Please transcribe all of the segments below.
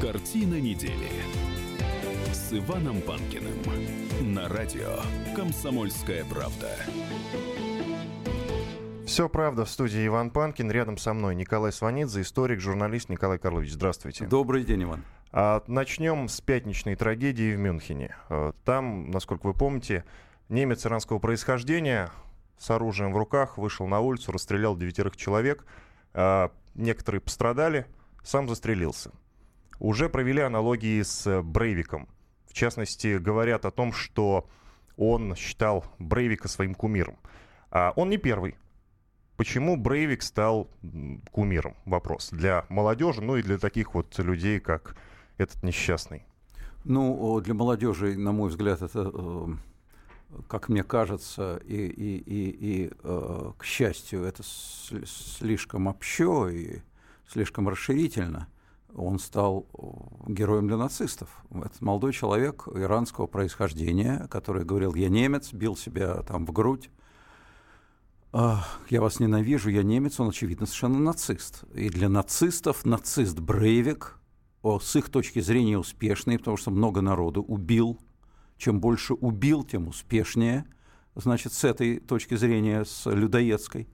Картина недели с Иваном Панкиным на радио «Комсомольская правда». Все правда в студии Иван Панкин. Рядом со мной Николай Сванидзе, историк, журналист Николай Карлович. Здравствуйте. Добрый день, Иван. А, начнем с пятничной трагедии в Мюнхене. А, там, насколько вы помните, немец иранского происхождения с оружием в руках вышел на улицу, расстрелял девятерых человек. А, некоторые пострадали, сам застрелился. Уже провели аналогии с Брейвиком. В частности, говорят о том, что он считал Брейвика своим кумиром. А он не первый. Почему Брейвик стал кумиром? Вопрос. Для молодежи, ну и для таких вот людей, как этот несчастный. Ну, для молодежи, на мой взгляд, это, э, как мне кажется, и, и, и, и э, к счастью, это слишком общо и слишком расширительно. Он стал э, героем для нацистов. Это молодой человек иранского происхождения, который говорил, я немец, бил себя там в грудь, я вас ненавижу, я немец, он, очевидно, совершенно нацист. И для нацистов нацист Брейвик, с их точки зрения, успешный, потому что много народу убил. Чем больше убил, тем успешнее. Значит, с этой точки зрения, с людоедской.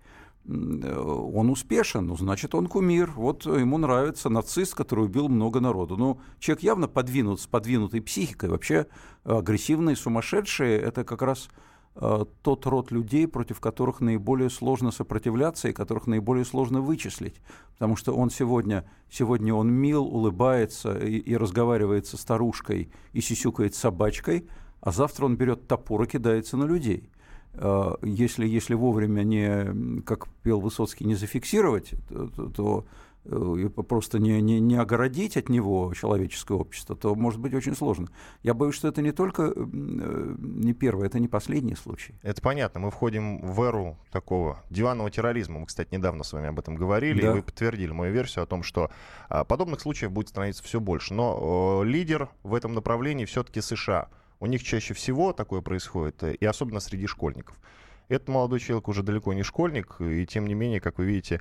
Он успешен, ну, значит, он кумир. Вот ему нравится нацист, который убил много народу. Ну, человек явно подвинут, с подвинутой психикой. Вообще агрессивные, сумасшедшие – это как раз Э, тот род людей, против которых наиболее сложно сопротивляться и которых наиболее сложно вычислить. Потому что он сегодня, сегодня он мил, улыбается и, и разговаривает со старушкой и сисюкает с собачкой, а завтра он берет топор и кидается на людей. Э, если, если вовремя не, как пел Высоцкий, не зафиксировать, то, то Э, просто не, не, не огородить от него человеческое общество, то может быть очень сложно. Я боюсь, что это не только э, не первый, это не последний случай. Это понятно. Мы входим в эру такого диванного терроризма. Мы, кстати, недавно с вами об этом говорили, да. и вы подтвердили мою версию о том, что а, подобных случаев будет становиться все больше. Но лидер в этом направлении все-таки США. У них чаще всего такое происходит, и особенно среди школьников. Этот молодой человек уже далеко не школьник, и тем не менее, как вы видите,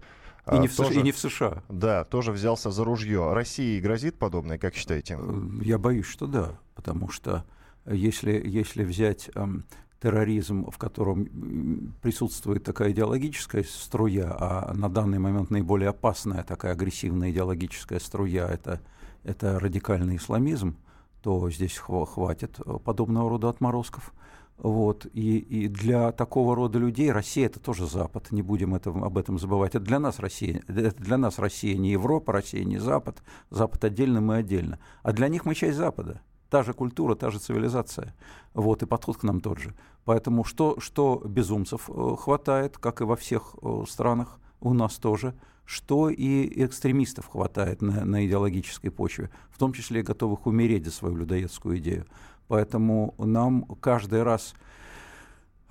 и не, в тоже, США, и не в США. Да, тоже взялся за ружье. России грозит подобное, как считаете? Э, я боюсь, что да, потому что если, если взять эм, терроризм, в котором присутствует такая идеологическая струя, а на данный момент наиболее опасная такая агрессивная идеологическая струя это, это радикальный исламизм, то здесь хватит э, подобного рода отморозков. Вот. И, и для такого рода людей Россия это тоже Запад, не будем это, об этом забывать. Это для нас Россия, это для нас Россия не Европа, Россия не Запад, Запад отдельно, мы отдельно. А для них мы часть Запада. Та же культура, та же цивилизация. Вот, и подход к нам тот же. Поэтому что, что безумцев э, хватает, как и во всех э, странах, у нас тоже, что и экстремистов хватает на, на идеологической почве, в том числе готовых умереть за свою людоедскую идею. Поэтому нам каждый раз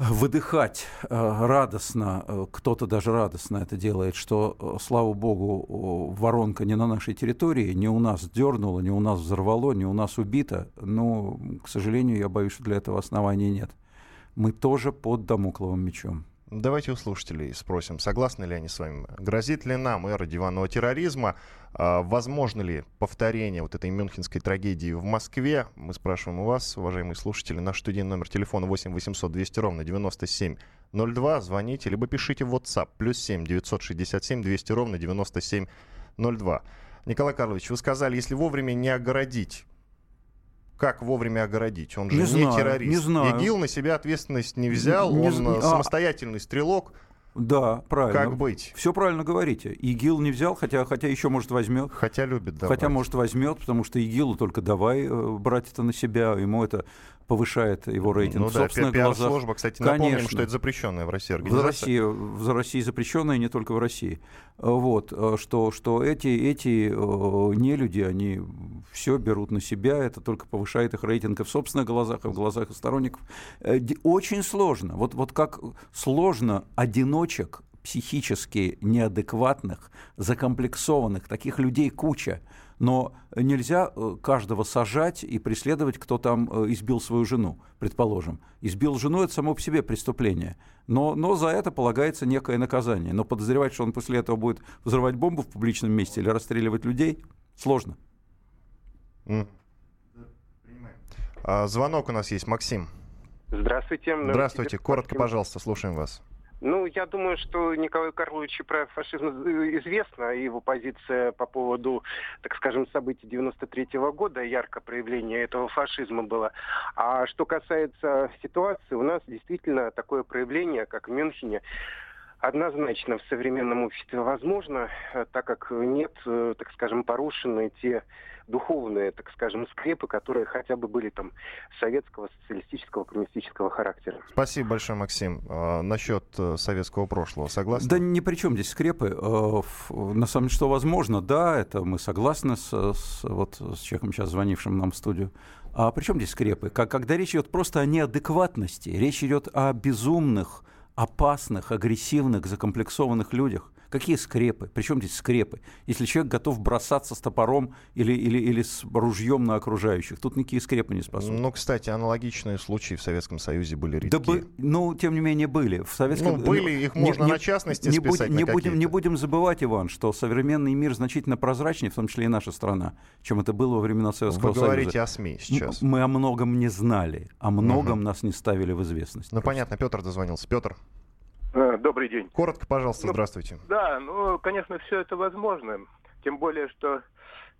выдыхать э, радостно, э, кто-то даже радостно это делает, что, э, слава богу, воронка не на нашей территории, не у нас дернула, не у нас взорвало, не у нас убито, но, к сожалению, я боюсь, что для этого оснований нет. Мы тоже под домокловым мечом. Давайте у слушателей спросим, согласны ли они с вами. Грозит ли нам эра диванного терроризма? А, возможно ли повторение вот этой мюнхенской трагедии в Москве? Мы спрашиваем у вас, уважаемые слушатели. Наш студийный номер телефона 8 800 200 ровно 9702. Звоните, либо пишите в WhatsApp. Плюс 7 967 200 ровно 9702. Николай Карлович, вы сказали, если вовремя не огородить как вовремя огородить? Он же не, не знаю, террорист. Не знаю. ИГИЛ на себя ответственность не взял, не, он а... самостоятельный стрелок. Да, правильно. Как быть? Все правильно говорите. ИГИЛ не взял, хотя, хотя еще, может, возьмет. Хотя любит, да. Хотя, может, возьмет, потому что ИГИЛу только давай э, брать это на себя. Ему это повышает его рейтинг ну, в да, собственных глазах. служба, кстати, Конечно. напомним, что это запрещенная в России организация. В России, в России запрещенная, не только в России. Вот, э, что, что эти, эти э, нелюди, они все берут на себя, это только повышает их рейтинг в собственных глазах, и в глазах сторонников. Э, очень сложно. Вот, вот как сложно одиночек психически неадекватных, закомплексованных, таких людей куча – но нельзя э, каждого сажать и преследовать, кто там э, избил свою жену, предположим. Избил жену – это само по себе преступление. Но, но за это полагается некое наказание. Но подозревать, что он после этого будет взрывать бомбу в публичном месте или расстреливать людей, сложно. А, звонок у нас есть, Максим. Здравствуйте. Здравствуйте. Коротко, пожалуйста, слушаем вас. Ну, я думаю, что Николаю Карловичу про фашизм известно, и его позиция по поводу, так скажем, событий 93 -го года, ярко проявление этого фашизма было. А что касается ситуации, у нас действительно такое проявление, как в Мюнхене, однозначно в современном обществе возможно, так как нет, э, так скажем, порушены те духовные, так скажем, скрепы, которые хотя бы были там советского, социалистического, коммунистического характера. Спасибо большое, Максим. А, насчет э, советского прошлого, согласны? Да ни при чем здесь скрепы. Э, на самом деле, что возможно, да, это мы согласны с, с, вот, с человеком, сейчас звонившим нам в студию. А при чем здесь скрепы? Как, когда речь идет просто о неадекватности, речь идет о безумных, опасных, агрессивных, закомплексованных людях. Какие скрепы? Причем здесь скрепы? Если человек готов бросаться с топором или, или, или с ружьем на окружающих, тут никакие скрепы не способны. Ну, кстати, аналогичные случаи в Советском Союзе были редки. Да, бы, ну, тем не менее, были. В Советском... Ну, были, их можно не, на частности не, списать не, будем, не будем забывать, Иван, что современный мир значительно прозрачнее, в том числе и наша страна, чем это было во времена Советского Вы Союза. Вы говорите о СМИ сейчас. Мы о многом не знали, о многом угу. нас не ставили в известность. Ну, просто. понятно, Петр дозвонился. Петр. Э, добрый день. Коротко, пожалуйста, ну, здравствуйте. Да, ну, конечно, все это возможно. Тем более, что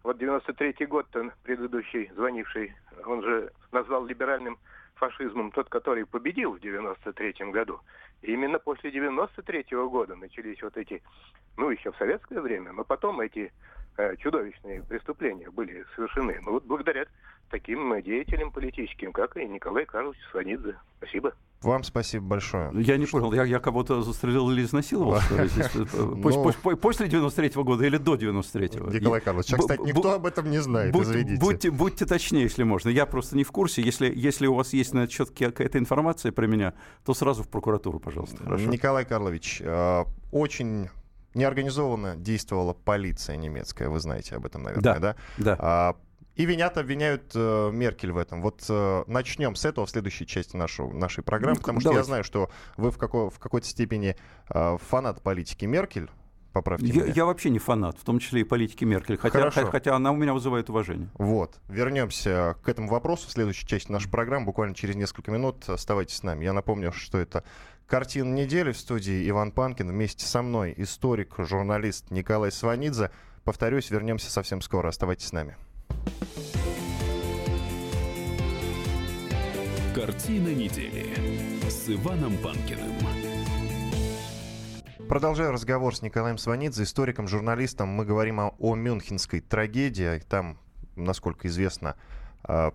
вот 93-й год предыдущий звонивший, он же назвал либеральным фашизмом тот, который победил в 93-м году. И именно после 93-го года начались вот эти, ну, еще в советское время, но потом эти э, чудовищные преступления были совершены. Ну, вот благодаря таким деятелям политическим, как и Николай Карлович Сванидзе. Спасибо. Вам спасибо большое. Я не понял, я, я кого-то застрелил или изнасиловал, ли? Ну, после 93-го года или до 93-го? Николай Карлович, кстати, никто об этом не знает, извините. Будьте точнее, если можно. Я просто не в курсе. Если у вас есть на этот счет какая-то информация про меня, то сразу в прокуратуру, пожалуйста. Николай Карлович, э, очень неорганизованно действовала полиция немецкая, вы знаете об этом, наверное, да? Да. А, и винят, обвиняют э, Меркель в этом. Вот э, начнем с этого в следующей части нашу, нашей программы, ну, потому давайте. что я знаю, что вы в, какой, в какой-то степени э, фанат политики Меркель. Поправьте я, меня. я вообще не фанат, в том числе и политики Меркель, хотя, хотя, хотя она у меня вызывает уважение. Вот. Вернемся к этому вопросу в следующей части нашей программы, буквально через несколько минут. Оставайтесь с нами. Я напомню, что это картина недели в студии Иван Панкин. Вместе со мной историк, журналист Николай Сванидзе. Повторюсь, вернемся совсем скоро. Оставайтесь с нами. Картина недели с Иваном Панкиным. Продолжаю разговор с Николаем Сванидзе, историком, журналистом. Мы говорим о, о мюнхенской трагедии. Там, насколько известно,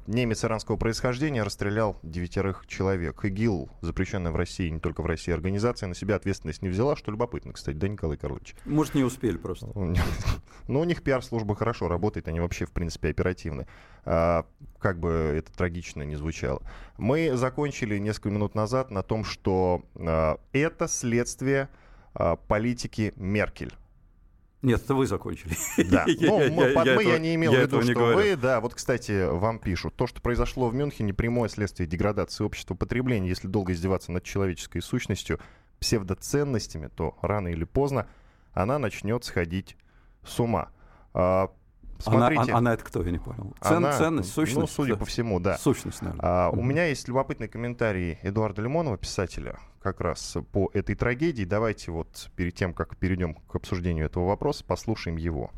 немец иранского происхождения расстрелял девятерых человек. ИГИЛ, запрещенная в России, не только в России организация, на себя ответственность не взяла, что любопытно, кстати, да, Николай Карлович? Может, не успели просто. Ну, у них пиар-служба хорошо работает, они вообще, в принципе, оперативны. А, как бы это трагично не звучало. Мы закончили несколько минут назад на том, что а, это следствие политики Меркель нет, это вы закончили. Да. Ну, мы, под мы я не имел в виду, что вы, да, вот, кстати, вам пишут. То, что произошло в Мюнхене, прямое следствие деградации общества потребления. Если долго издеваться над человеческой сущностью, псевдоценностями, то рано или поздно она начнет сходить с ума. А, Смотрите, она, она это кто, я не понял. Цен, она, ценность, сущность? Ну, судя по всему, да. Сущность, наверное. А, у меня есть любопытный комментарий Эдуарда Лимонова, писателя, как раз по этой трагедии. Давайте вот перед тем, как перейдем к обсуждению этого вопроса, послушаем его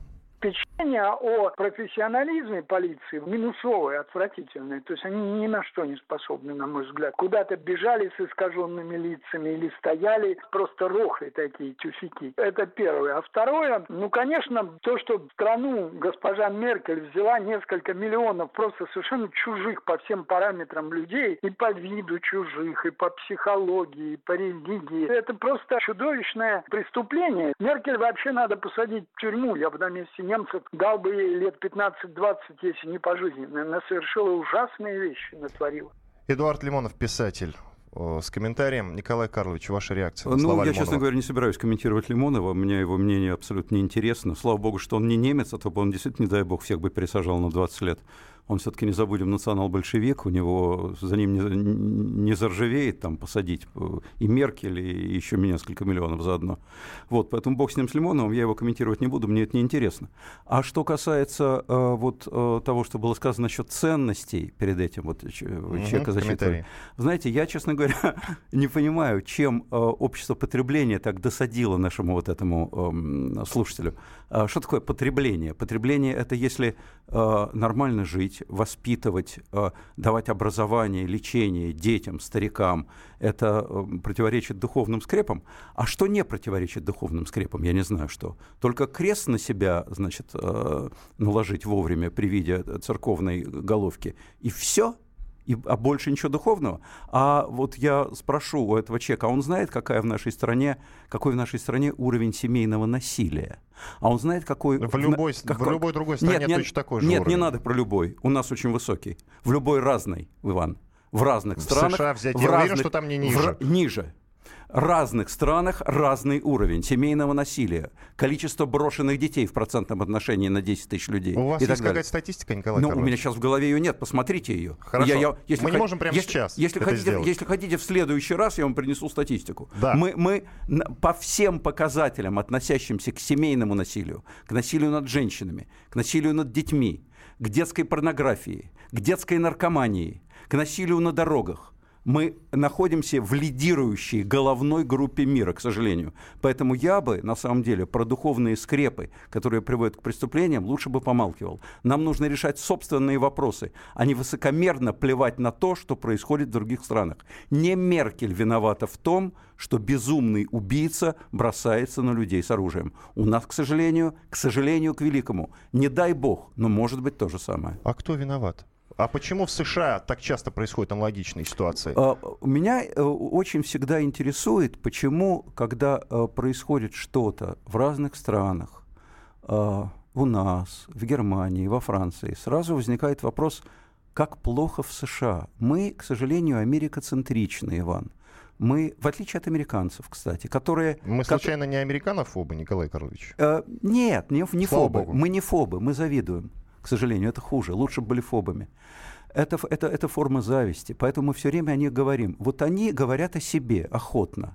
впечатление о профессионализме полиции минусовое, отвратительное. То есть они ни на что не способны, на мой взгляд. Куда-то бежали с искаженными лицами или стояли просто рохли такие тюфяки. Это первое. А второе, ну, конечно, то, что страну госпожа Меркель взяла несколько миллионов просто совершенно чужих по всем параметрам людей, и по виду чужих, и по психологии, и по религии. Это просто чудовищное преступление. Меркель вообще надо посадить в тюрьму. Я бы на месте немцев дал бы ей лет 15-20, если не пожизненно. Она совершила ужасные вещи, натворила. Эдуард Лимонов, писатель с комментарием. Николай Карлович, ваша реакция на ну, слова я, Лимонова. честно говоря, не собираюсь комментировать Лимонова. Мне его мнение абсолютно не интересно. Слава богу, что он не немец, а то бы он действительно, не дай бог, всех бы пересажал на 20 лет. Он все-таки, не забудем, национал-большевик, у него за ним не, не заржавеет там посадить э, и Меркель, и еще несколько миллионов заодно. Вот, поэтому бог с ним, с Лимоновым, я его комментировать не буду, мне это не интересно. А что касается э, вот э, того, что было сказано насчет ценностей перед этим, вот угу, человека зачитывали, знаете, я, честно говоря, не понимаю, чем э, общество потребления так досадило нашему вот этому э, слушателю. А что такое потребление? Потребление – это если э, нормально жить, воспитывать, э, давать образование, лечение детям, старикам. Это э, противоречит духовным скрепам. А что не противоречит духовным скрепам? Я не знаю, что. Только крест на себя, значит, э, наложить вовремя при виде церковной головки. И все – и, а больше ничего духовного. А вот я спрошу у этого человека, а он знает, какая в нашей стране, какой в нашей стране уровень семейного насилия? А он знает, какой... В любой, какой... В любой другой стране нет, точно такой же Нет, уровень. не надо про любой. У нас очень высокий. В любой разный, Иван. В разных в странах. США взять, в я разных, уверен, что там не ниже. В, ниже разных странах разный уровень семейного насилия, количество брошенных детей в процентном отношении на 10 тысяч людей. У вас есть какая-то статистика, Николай Ну, Карлович? у меня сейчас в голове ее нет, посмотрите ее. Хорошо, я, я, если мы не можем прямо если, сейчас если хотите, сделать. если хотите, в следующий раз я вам принесу статистику. Да. Мы, мы по всем показателям, относящимся к семейному насилию, к насилию над женщинами, к насилию над детьми, к детской порнографии, к детской наркомании, к насилию на дорогах, мы находимся в лидирующей головной группе мира, к сожалению. Поэтому я бы, на самом деле, про духовные скрепы, которые приводят к преступлениям, лучше бы помалкивал. Нам нужно решать собственные вопросы, а не высокомерно плевать на то, что происходит в других странах. Не Меркель виновата в том, что безумный убийца бросается на людей с оружием. У нас, к сожалению, к сожалению, к великому, не дай бог, но может быть то же самое. А кто виноват? А почему в США так часто происходят аналогичные ситуации? А, меня э, очень всегда интересует, почему, когда э, происходит что-то в разных странах, а, у нас, в Германии, во Франции, сразу возникает вопрос, как плохо в США. Мы, к сожалению, америкоцентричны, Иван. Мы, в отличие от американцев, кстати, которые... Мы случайно не американофобы, Николай Карлович? Э, нет, не, не фобы. Богу. Мы не фобы, мы завидуем. К сожалению, это хуже. Лучше бы были фобами. Это, это, это форма зависти. Поэтому мы все время о них говорим. Вот они говорят о себе охотно.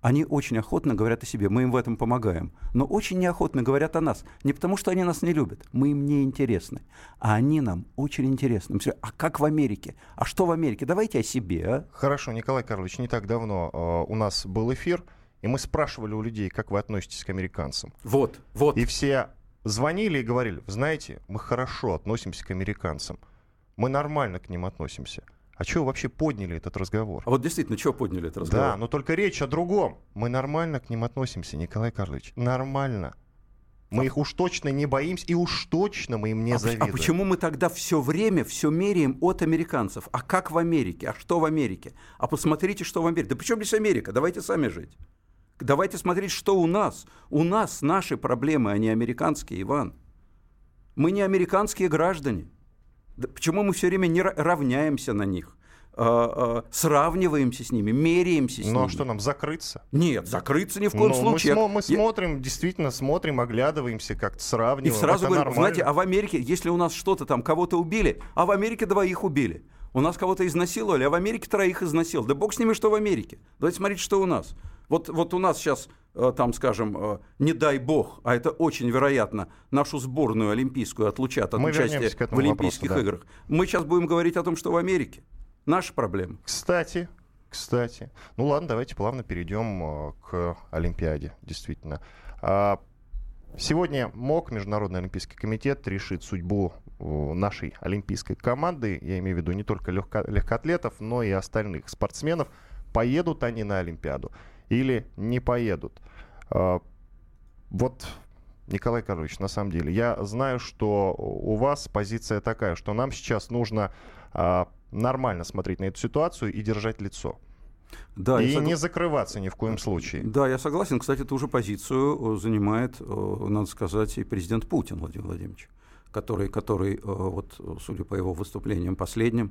Они очень охотно говорят о себе, мы им в этом помогаем. Но очень неохотно говорят о нас. Не потому, что они нас не любят, мы им не интересны. А они нам очень интересны. Мы все, а как в Америке? А что в Америке? Давайте о себе, а? Хорошо, Николай Карлович, не так давно э, у нас был эфир, и мы спрашивали у людей, как вы относитесь к американцам. Вот, вот. И все звонили и говорили, знаете, мы хорошо относимся к американцам. Мы нормально к ним относимся. А чего вообще подняли этот разговор? А вот действительно, чего подняли этот разговор? Да, но только речь о другом. Мы нормально к ним относимся, Николай Карлович. Нормально. Мы их уж точно не боимся, и уж точно мы им не а, завидуем. А почему мы тогда все время все меряем от американцев? А как в Америке? А что в Америке? А посмотрите, что в Америке. Да причем здесь Америка? Давайте сами жить. Давайте смотреть, что у нас. У нас наши проблемы, а не американские, Иван. Мы не американские граждане. Да почему мы все время не равняемся на них? А, а, сравниваемся с ними, меряемся с ну, ними. Ну а что нам, закрыться? Нет, закрыться ни в коем ну, случае. Мы, смо- мы смотрим, действительно смотрим, оглядываемся, как-то сравниваем. И сразу говорим, нормально. знаете, а в Америке, если у нас что-то там, кого-то убили, а в Америке двоих убили. У нас кого-то изнасиловали, а в Америке троих изнасиловали. Да бог с ними, что в Америке. Давайте смотреть, что у нас. Вот, вот у нас сейчас, э, там, скажем, э, не дай бог, а это очень вероятно, нашу сборную олимпийскую отлучат от Мы участия в Олимпийских вопросу, да. играх. Мы сейчас будем говорить о том, что в Америке. Наши проблемы. Кстати, кстати. Ну ладно, давайте плавно перейдем э, к Олимпиаде, действительно. А, Сегодня МОК, Международный Олимпийский комитет, решит судьбу нашей олимпийской команды. Я имею в виду не только легко- легкоатлетов, но и остальных спортсменов. Поедут они на Олимпиаду или не поедут. А, Вот, Николай Карлович, на самом деле, я знаю, что у вас позиция такая, что нам сейчас нужно а, нормально смотреть на эту ситуацию и держать лицо. Да, и согла- не закрываться ни в коем случае. Да, я согласен. Кстати, ту же позицию э, занимает, э, надо сказать, и президент Путин Владимир Владимирович, который, который э, вот, судя по его выступлениям последним,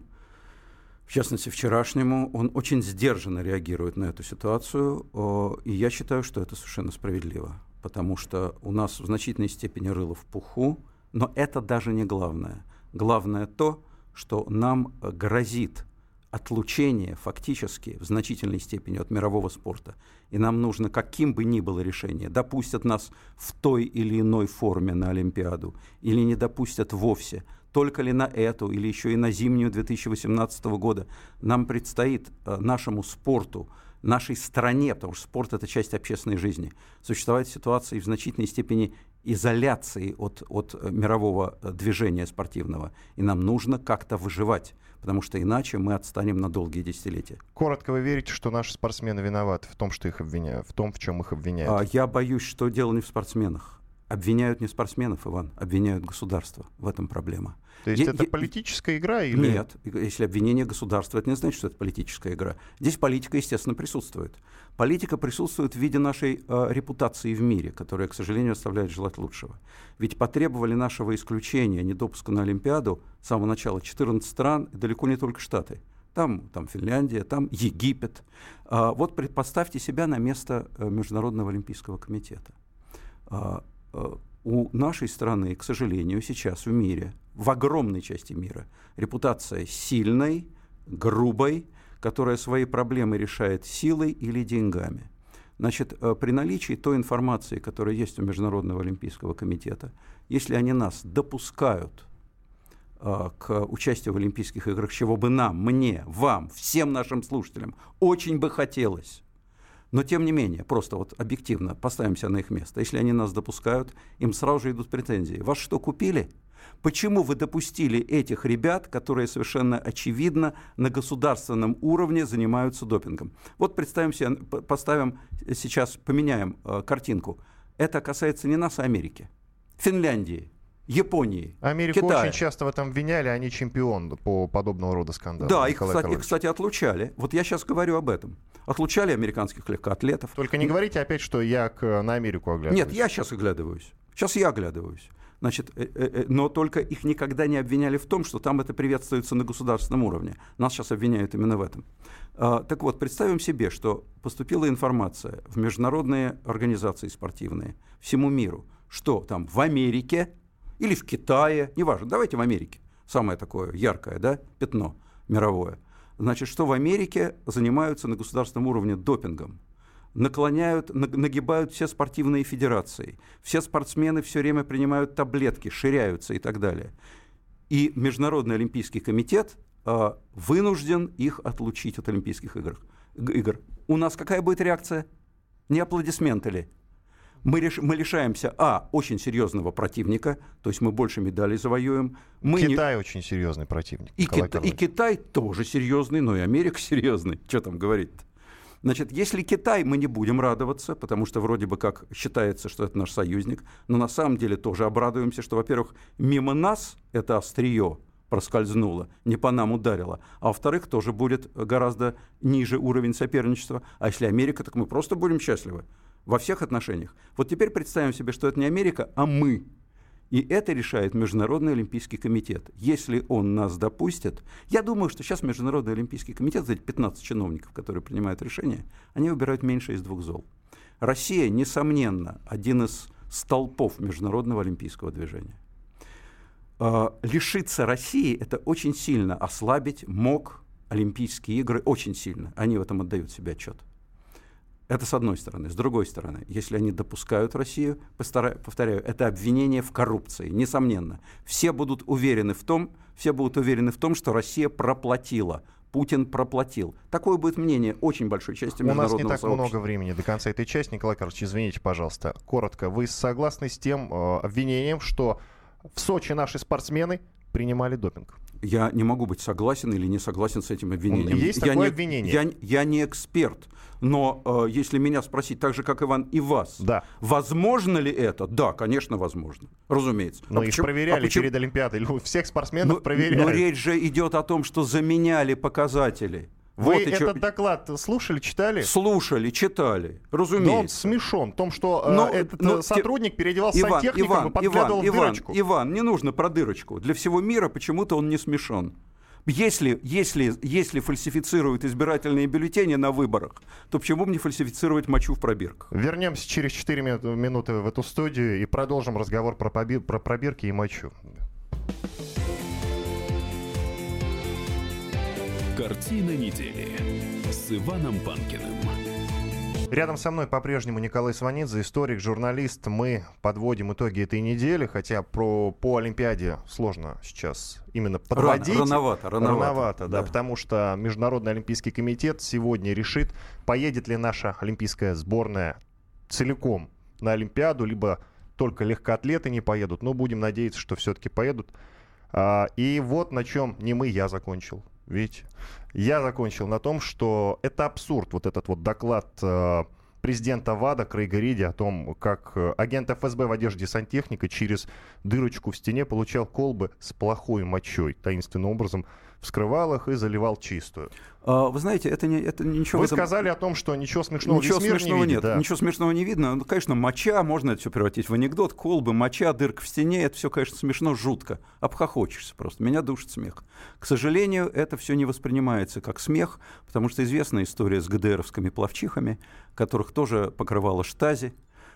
в частности, вчерашнему, он очень сдержанно реагирует на эту ситуацию, э, и я считаю, что это совершенно справедливо, потому что у нас в значительной степени рыло в пуху, но это даже не главное. Главное то, что нам грозит отлучение фактически в значительной степени от мирового спорта. И нам нужно, каким бы ни было решение, допустят нас в той или иной форме на Олимпиаду или не допустят вовсе, только ли на эту или еще и на зимнюю 2018 года, нам предстоит э, нашему спорту, нашей стране, потому что спорт – это часть общественной жизни, существовать ситуации в значительной степени изоляции от, от э, мирового э, движения спортивного. И нам нужно как-то выживать потому что иначе мы отстанем на долгие десятилетия. Коротко, вы верите, что наши спортсмены виноваты в том, что их обвиняют, в том, в чем их обвиняют? А, я боюсь, что дело не в спортсменах. Обвиняют не спортсменов, Иван, обвиняют государство. В этом проблема. То есть я, это я, политическая игра? Или... Нет, если обвинение государства, это не значит, что это политическая игра. Здесь политика, естественно, присутствует. Политика присутствует в виде нашей э, репутации в мире, которая, к сожалению, оставляет желать лучшего. Ведь потребовали нашего исключения, недопуска на Олимпиаду с самого начала 14 стран, далеко не только Штаты. Там, там Финляндия, там Египет. А, вот представьте себя на место э, Международного олимпийского комитета. А, у нашей страны, к сожалению, сейчас в мире, в огромной части мира, репутация сильной, грубой, которая свои проблемы решает силой или деньгами. Значит, э, при наличии той информации, которая есть у Международного олимпийского комитета, если они нас допускают э, к участию в Олимпийских играх, чего бы нам, мне, вам, всем нашим слушателям очень бы хотелось, но тем не менее, просто вот объективно поставимся на их место. Если они нас допускают, им сразу же идут претензии. Вас что, купили? Почему вы допустили этих ребят, которые совершенно очевидно на государственном уровне занимаются допингом? Вот представим себе, поставим сейчас, поменяем э, картинку. Это касается не нас, а Америки. Финляндии, Японии, Америку Китая. очень часто в этом обвиняли, они чемпион по подобного рода скандалам. Да, их кстати, их, кстати, отлучали. Вот я сейчас говорю об этом. Отлучали американских легкоатлетов. Только не говорите опять, что я к, на Америку оглядываюсь. Нет, я сейчас оглядываюсь. Сейчас я оглядываюсь. Значит, э, э, э, но только их никогда не обвиняли в том, что там это приветствуется на государственном уровне. Нас сейчас обвиняют именно в этом. А, так вот, представим себе, что поступила информация в международные организации спортивные, всему миру, что там в Америке или в Китае, неважно, давайте в Америке, самое такое яркое да, пятно мировое, значит, что в Америке занимаются на государственном уровне допингом, наклоняют, нагибают все спортивные федерации, все спортсмены все время принимают таблетки, ширяются и так далее. И Международный олимпийский комитет э, вынужден их отлучить от Олимпийских игр. игр. У нас какая будет реакция? Не аплодисменты ли? Мы, реш, мы лишаемся, а, очень серьезного противника, то есть мы больше медалей завоюем. Мы Китай не... очень серьезный противник. И, Кита... и Китай тоже серьезный, но и Америка серьезный. Что там говорить -то? Значит, если Китай, мы не будем радоваться, потому что вроде бы как считается, что это наш союзник, но на самом деле тоже обрадуемся, что, во-первых, мимо нас это острие проскользнуло, не по нам ударило, а во-вторых, тоже будет гораздо ниже уровень соперничества. А если Америка, так мы просто будем счастливы во всех отношениях. Вот теперь представим себе, что это не Америка, а мы. И это решает Международный Олимпийский комитет. Если он нас допустит, я думаю, что сейчас Международный Олимпийский комитет, эти 15 чиновников, которые принимают решения, они выбирают меньше из двух зол. Россия, несомненно, один из столпов Международного Олимпийского движения. А, лишиться России – это очень сильно ослабить мог Олимпийские игры, очень сильно. Они в этом отдают себе отчет. Это с одной стороны. С другой стороны, если они допускают Россию, постараю, повторяю, это обвинение в коррупции, несомненно. Все будут уверены в том, все будут уверены в том, что Россия проплатила Путин проплатил. Такое будет мнение очень большой части международного У нас не так сообщества. много времени до конца этой части. Николай Карлович, извините, пожалуйста, коротко. Вы согласны с тем э, обвинением, что в Сочи наши спортсмены принимали допинг? Я не могу быть согласен или не согласен с этим обвинением. Есть я такое не, обвинение? Я, я не эксперт. Но э, если меня спросить, так же, как Иван и вас, да. возможно ли это? Да, конечно, возможно. Разумеется. Но а их почему, проверяли а почему? перед Олимпиадой. Всех спортсменов но, проверяли. Но речь же идет о том, что заменяли показатели. Вы вот этот чё... доклад слушали, читали? Слушали, читали, разумеется. Но он смешон в том, что э, но, этот но, сотрудник переодевался Иван, сантехником Иван, и подглядывал Иван, в дырочку. Иван, Иван, не нужно про дырочку. Для всего мира почему-то он не смешон. Если, если, если фальсифицируют избирательные бюллетени на выборах, то почему бы не фальсифицировать мочу в пробирках? Вернемся через 4 минуты в эту студию и продолжим разговор про, про пробирки и мочу. Картина недели с Иваном Панкиным. Рядом со мной по-прежнему Николай Сванидзе, историк, журналист. Мы подводим итоги этой недели, хотя про, по Олимпиаде сложно сейчас именно подводить. Рано, рановато, рановато. Рановато, да, да, потому что Международный Олимпийский комитет сегодня решит, поедет ли наша олимпийская сборная целиком на Олимпиаду, либо только легкоатлеты не поедут. Но будем надеяться, что все-таки поедут. А, и вот на чем не мы, я закончил. Видите? Я закончил на том, что это абсурд, вот этот вот доклад э, президента ВАДА Крейга Риди о том, как э, агент ФСБ в одежде сантехника через дырочку в стене получал колбы с плохой мочой, таинственным образом вскрывал их и заливал чистую. А, вы знаете, это, не, это ничего... Вы этом... сказали о том, что ничего смешного ничего весь мир смешного не видит. Нет, да. ничего смешного не видно. Ну, конечно, моча, можно это все превратить в анекдот. Колбы, моча, дырка в стене, это все, конечно, смешно, жутко. Обхохочешься просто. Меня душит смех. К сожалению, это все не воспринимается как смех, потому что известная история с ГДРовскими плавчихами, которых тоже покрывала штази.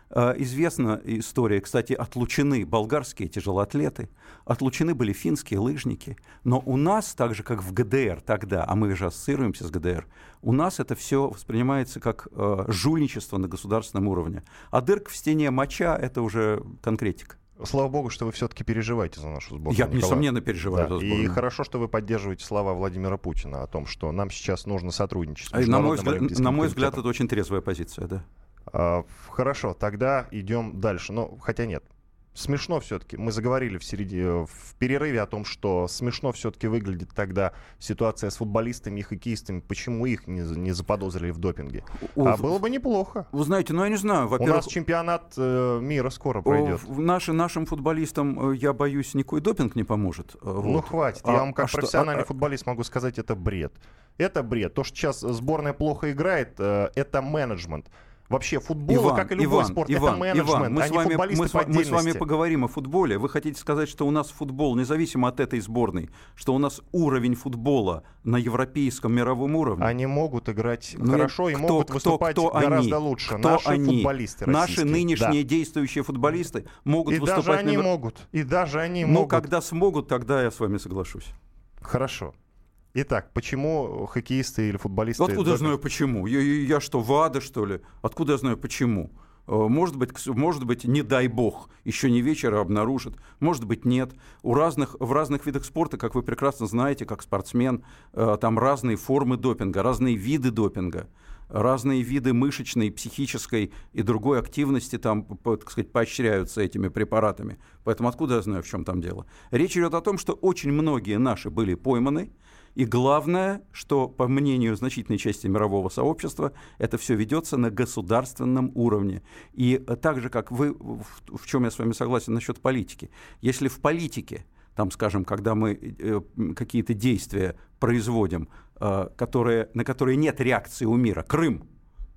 А, известна история, кстати, отлучены болгарские тяжелоатлеты, отлучены были финские лыжники, но у нас, так же как в ГДР тогда, а мы же ассоциируемся с ГДР, у нас это все воспринимается как э, жульничество на государственном уровне. А дырка в стене моча – это уже конкретика. Слава богу, что вы все-таки переживаете за нашу сборную. Я, Николай. несомненно, переживаю да. за сборную. И хорошо, что вы поддерживаете слова Владимира Путина о том, что нам сейчас нужно сотрудничать. С на мой, взгляд, на мой взгляд, это очень трезвая позиция, да. А, хорошо, тогда идем дальше. Но, хотя нет, смешно все-таки. Мы заговорили в середине, в перерыве о том, что смешно все-таки выглядит тогда ситуация с футболистами и хоккеистами. Почему их не, не заподозрили в допинге? О, а было бы неплохо. Вы знаете, ну я не знаю. У нас чемпионат э, мира скоро пройдет. О, наши, нашим футболистам, э, я боюсь, никакой допинг не поможет. Вот. Ну хватит. А, я вам как а профессиональный что? футболист могу сказать, это бред. Это бред. То, что сейчас сборная плохо играет, э, это менеджмент. Вообще футбол, Иван, как и любой Иван, спорт, Иван, это менеджмент, Иван, мы а с вами, мы, по мы с вами поговорим о футболе. Вы хотите сказать, что у нас футбол, независимо от этой сборной, что у нас уровень футбола на европейском мировом уровне? Они могут играть ну, хорошо и кто, могут выступать кто гораздо они? лучше. Кто Наши они? футболисты Наши нынешние да. действующие футболисты могут и выступать... даже они на... могут. И даже они ну, могут. когда смогут, тогда я с вами соглашусь. Хорошо. Итак, почему хоккеисты или футболисты... Ну, откуда я знаю почему? Я, я, что, ВАДА, что ли? Откуда я знаю почему? Может быть, может быть, не дай бог, еще не вечер обнаружат. Может быть, нет. У разных, в разных видах спорта, как вы прекрасно знаете, как спортсмен, там разные формы допинга, разные виды допинга разные виды мышечной, психической и другой активности там, так сказать, поощряются этими препаратами. Поэтому откуда я знаю, в чем там дело? Речь идет о том, что очень многие наши были пойманы, и главное, что, по мнению значительной части мирового сообщества, это все ведется на государственном уровне. И так же, как вы, в чем я с вами согласен насчет политики, если в политике там, скажем, когда мы э, какие-то действия производим, э, которые, на которые нет реакции у мира, Крым,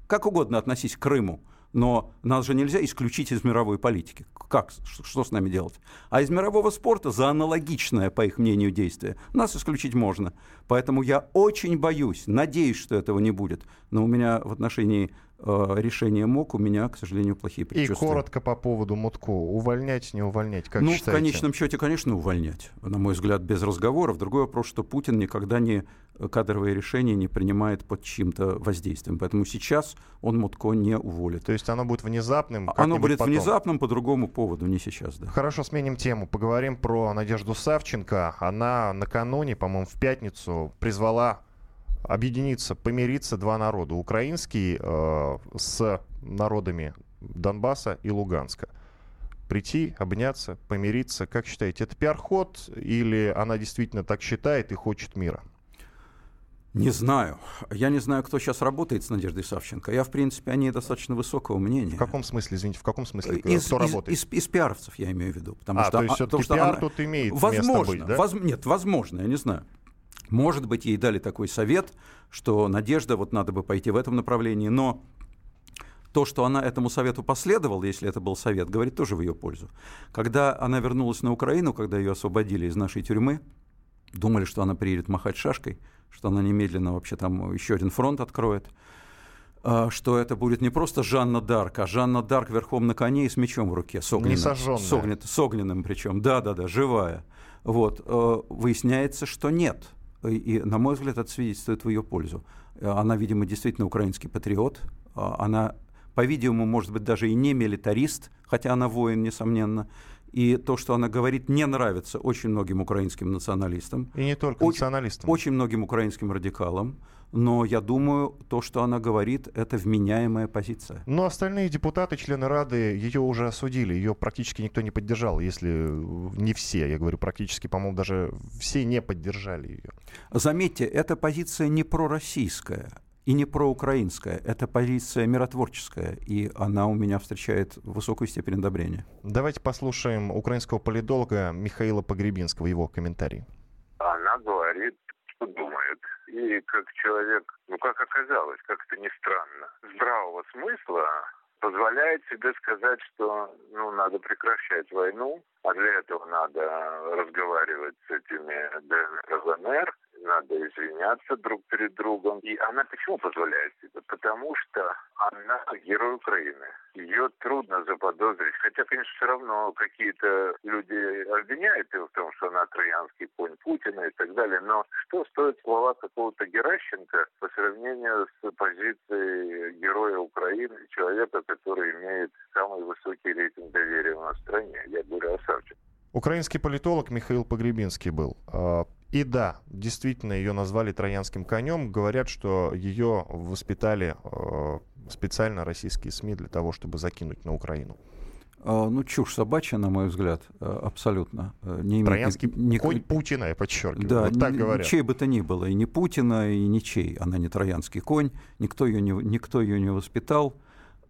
как угодно относись к Крыму, но нас же нельзя исключить из мировой политики. Как? Что с нами делать? А из мирового спорта за аналогичное, по их мнению, действие нас исключить можно. Поэтому я очень боюсь, надеюсь, что этого не будет. Но у меня в отношении э, решения МОК у меня, к сожалению, плохие предчувствия. И коротко по поводу Мутко. Увольнять, не увольнять, как ну, считаете? в конечном счете, конечно, увольнять. На мой взгляд, без разговоров. Другой вопрос, что Путин никогда не кадровые решения не принимает под чьим-то воздействием. Поэтому сейчас он Мутко не уволит. То есть оно будет внезапным? Оно будет потом. внезапным по другому поводу, не сейчас. Да. Хорошо, сменим тему. Поговорим про Надежду Савченко. Она накануне, по-моему, в пятницу призвала объединиться, помириться два народа. Украинский э, с народами Донбасса и Луганска. Прийти, обняться, помириться. Как считаете, это пиар-ход или она действительно так считает и хочет мира? Не знаю. Я не знаю, кто сейчас работает с Надеждой Савченко. Я, в принципе, о ней достаточно высокого мнения. В каком смысле, извините, в каком смысле? Из, кто из, работает? Из, из, из пиаровцев я имею в виду. Потому а, что, то есть все-таки что пиар она... тут имеет возможно, место быть, да? Воз... Нет, возможно, я не знаю. Может быть, ей дали такой совет, что Надежда, вот надо бы пойти в этом направлении, но то, что она этому совету последовала, если это был совет, говорит тоже в ее пользу. Когда она вернулась на Украину, когда ее освободили из нашей тюрьмы, думали, что она приедет махать шашкой, что она немедленно вообще там еще один фронт откроет, что это будет не просто Жанна Дарк, а Жанна Дарк верхом на коне и с мечом в руке, с огненным, с, огнен, с огненным причем, да-да-да, живая. Вот. Выясняется, что нет. И, на мой взгляд, это свидетельствует в ее пользу. Она, видимо, действительно украинский патриот. А, она, по-видимому, может быть, даже и не милитарист, хотя она воин, несомненно. И то, что она говорит, не нравится очень многим украинским националистам. И не только очень, националистам. Очень многим украинским радикалам. Но я думаю, то, что она говорит, это вменяемая позиция. Но остальные депутаты, члены Рады, ее уже осудили. Ее практически никто не поддержал, если не все. Я говорю, практически, по-моему, даже все не поддержали ее. Заметьте, эта позиция не пророссийская и не проукраинская. Это позиция миротворческая, и она у меня встречает высокую степень одобрения. Давайте послушаем украинского политолога Михаила Погребинского, его комментарий. Она говорит, что думает. И как человек, ну как оказалось, как-то не странно, здравого смысла позволяет себе сказать, что ну, надо прекращать войну, а для этого надо разговаривать с этими ДНР, ЛНР, надо извиняться друг перед другом. И она почему позволяет себе? Потому что она герой Украины. Ее трудно заподозрить. Хотя, конечно, все равно какие-то люди обвиняют ее в том, что она троянский конь Путина и так далее. Но что стоит слова какого-то Геращенко по сравнению с позицией героя Украины, человека, который имеет самый высокий рейтинг доверия у нас в стране? Я говорю о Савченко. Украинский политолог Михаил Погребинский был. И да, действительно, ее назвали троянским конем. Говорят, что ее воспитали э, специально российские СМИ для того, чтобы закинуть на Украину. А, ну, чушь собачья, на мой взгляд, э, абсолютно. Э, не Троянский ни... конь Путина, я подчеркиваю. Да, вот так говорят. чей бы то ни было, и не Путина, и ничей. Она не троянский конь, никто ее не, никто ее не воспитал.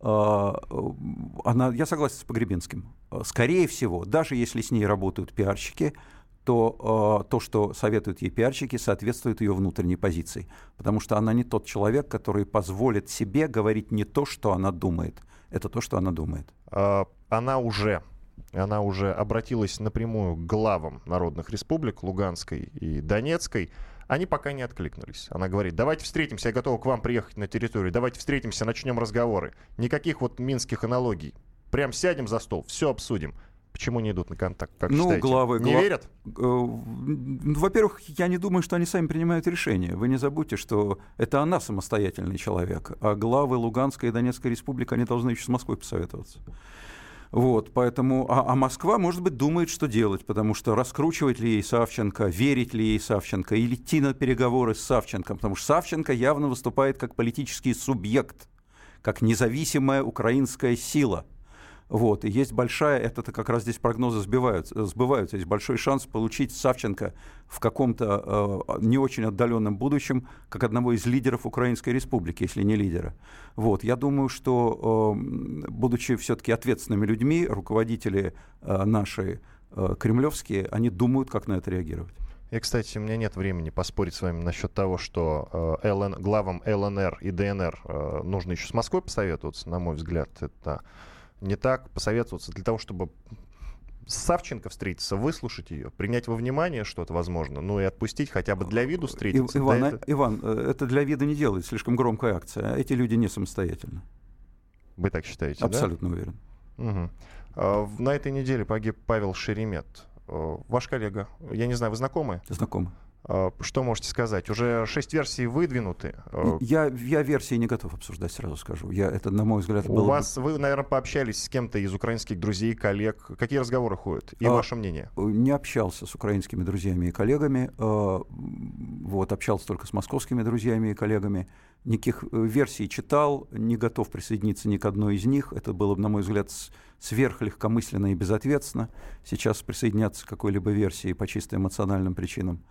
А, она, я согласен с Погребинским. Скорее всего, даже если с ней работают пиарщики, то э, то, что советуют ей пиарщики, соответствует ее внутренней позиции. Потому что она не тот человек, который позволит себе говорить не то, что она думает. Это то, что она думает. А, она уже она уже обратилась напрямую к главам народных республик Луганской и Донецкой. Они пока не откликнулись. Она говорит, давайте встретимся, я готова к вам приехать на территорию, давайте встретимся, начнем разговоры. Никаких вот минских аналогий. Прям сядем за стол, все обсудим. Почему не идут на контакт? Как ну, считаете? главы, не глав... верят? Э, во-первых, я не думаю, что они сами принимают решения. Вы не забудьте, что это она самостоятельный человек, а главы Луганской и Донецкой республики, они должны еще с Москвой посоветоваться. Вот, поэтому, а, а Москва, может быть, думает, что делать, потому что раскручивать ли ей Савченко, верить ли ей Савченко, или идти на переговоры с Савченко, потому что Савченко явно выступает как политический субъект, как независимая украинская сила – вот, и есть большая, это как раз здесь прогнозы сбиваются, сбываются, есть большой шанс получить Савченко в каком-то э, не очень отдаленном будущем, как одного из лидеров Украинской Республики, если не лидера. Вот, я думаю, что, э, будучи все-таки ответственными людьми, руководители э, наши э, кремлевские, они думают, как на это реагировать. И, кстати, у меня нет времени поспорить с вами насчет того, что э, ЛН, главам ЛНР и ДНР э, нужно еще с Москвой посоветоваться, на мой взгляд, это не так, посоветоваться для того, чтобы с Савченко встретиться, выслушать ее, принять во внимание что-то, возможно, ну и отпустить хотя бы для виду встретиться. Иван, да, это... Иван, э, это для вида не делает, слишком громкая акция. Эти люди не самостоятельны. Вы так считаете, Абсолютно да? уверен. Угу. А, на этой неделе погиб Павел Шеремет. Э, ваш коллега, я не знаю, вы знакомы? Знакомы. А, что можете сказать? Уже шесть версий выдвинуты. А, я, я версии не готов обсуждать, сразу скажу. Я, это, на мой взгляд, У было... вас, вы, наверное, пообщались с кем-то из украинских друзей, коллег. Какие разговоры ходят? И а, ваше мнение? Не общался с украинскими друзьями и коллегами. А, вот, общался только с московскими друзьями и коллегами. Никаких э, версий читал, не готов присоединиться ни к одной из них. Это было, на мой взгляд, сверхлегкомысленно и безответственно. Сейчас присоединяться к какой-либо версии по чисто эмоциональным причинам.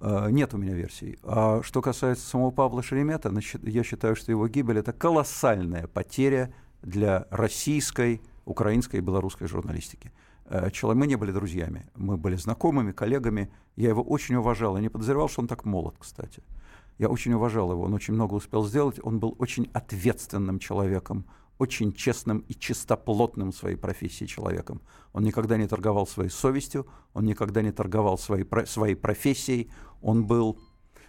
Э, нет у меня версий. А что касается самого Павла Шеремета, я считаю, что его гибель – это колоссальная потеря для российской, украинской и белорусской журналистики. Э, мы не были друзьями, мы были знакомыми, коллегами. Я его очень уважал. Я не подозревал, что он так молод, кстати. Я очень уважал его, он очень много успел сделать. Он был очень ответственным человеком, очень честным и чистоплотным в своей профессии человеком. Он никогда не торговал своей совестью, он никогда не торговал своей, своей профессией. Он был,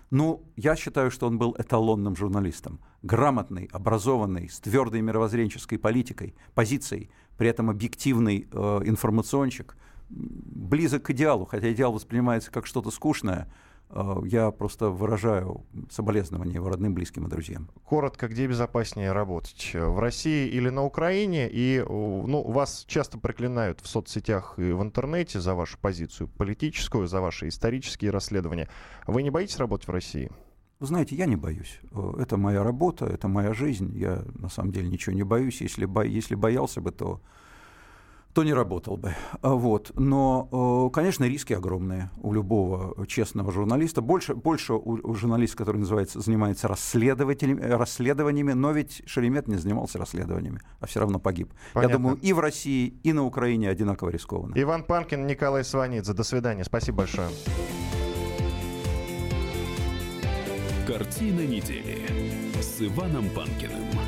ну, я считаю, что он был эталонным журналистом. Грамотный, образованный, с твердой мировоззренческой политикой, позицией, при этом объективный э, информационщик, близок к идеалу, хотя идеал воспринимается как что-то скучное, я просто выражаю соболезнования его родным, близким и друзьям. Коротко, где безопаснее работать? В России или на Украине? И ну, вас часто проклинают в соцсетях и в интернете за вашу позицию политическую, за ваши исторические расследования. Вы не боитесь работать в России? Вы знаете, я не боюсь. Э, это моя работа, это моя жизнь. Я на самом деле ничего не боюсь. Если, бо... Если боялся бы, то то не работал бы. А вот. Но, э, конечно, риски огромные у любого честного журналиста. Больше, больше у, журналиста, который называется, занимается расследователями, расследованиями, но ведь Шеремет не занимался расследованиями, а все равно погиб. Понятно. Я думаю, и в России, и на Украине одинаково рискованно. Иван Панкин, Николай Сванидзе. До свидания. Спасибо большое. Картина недели с Иваном Панкиным.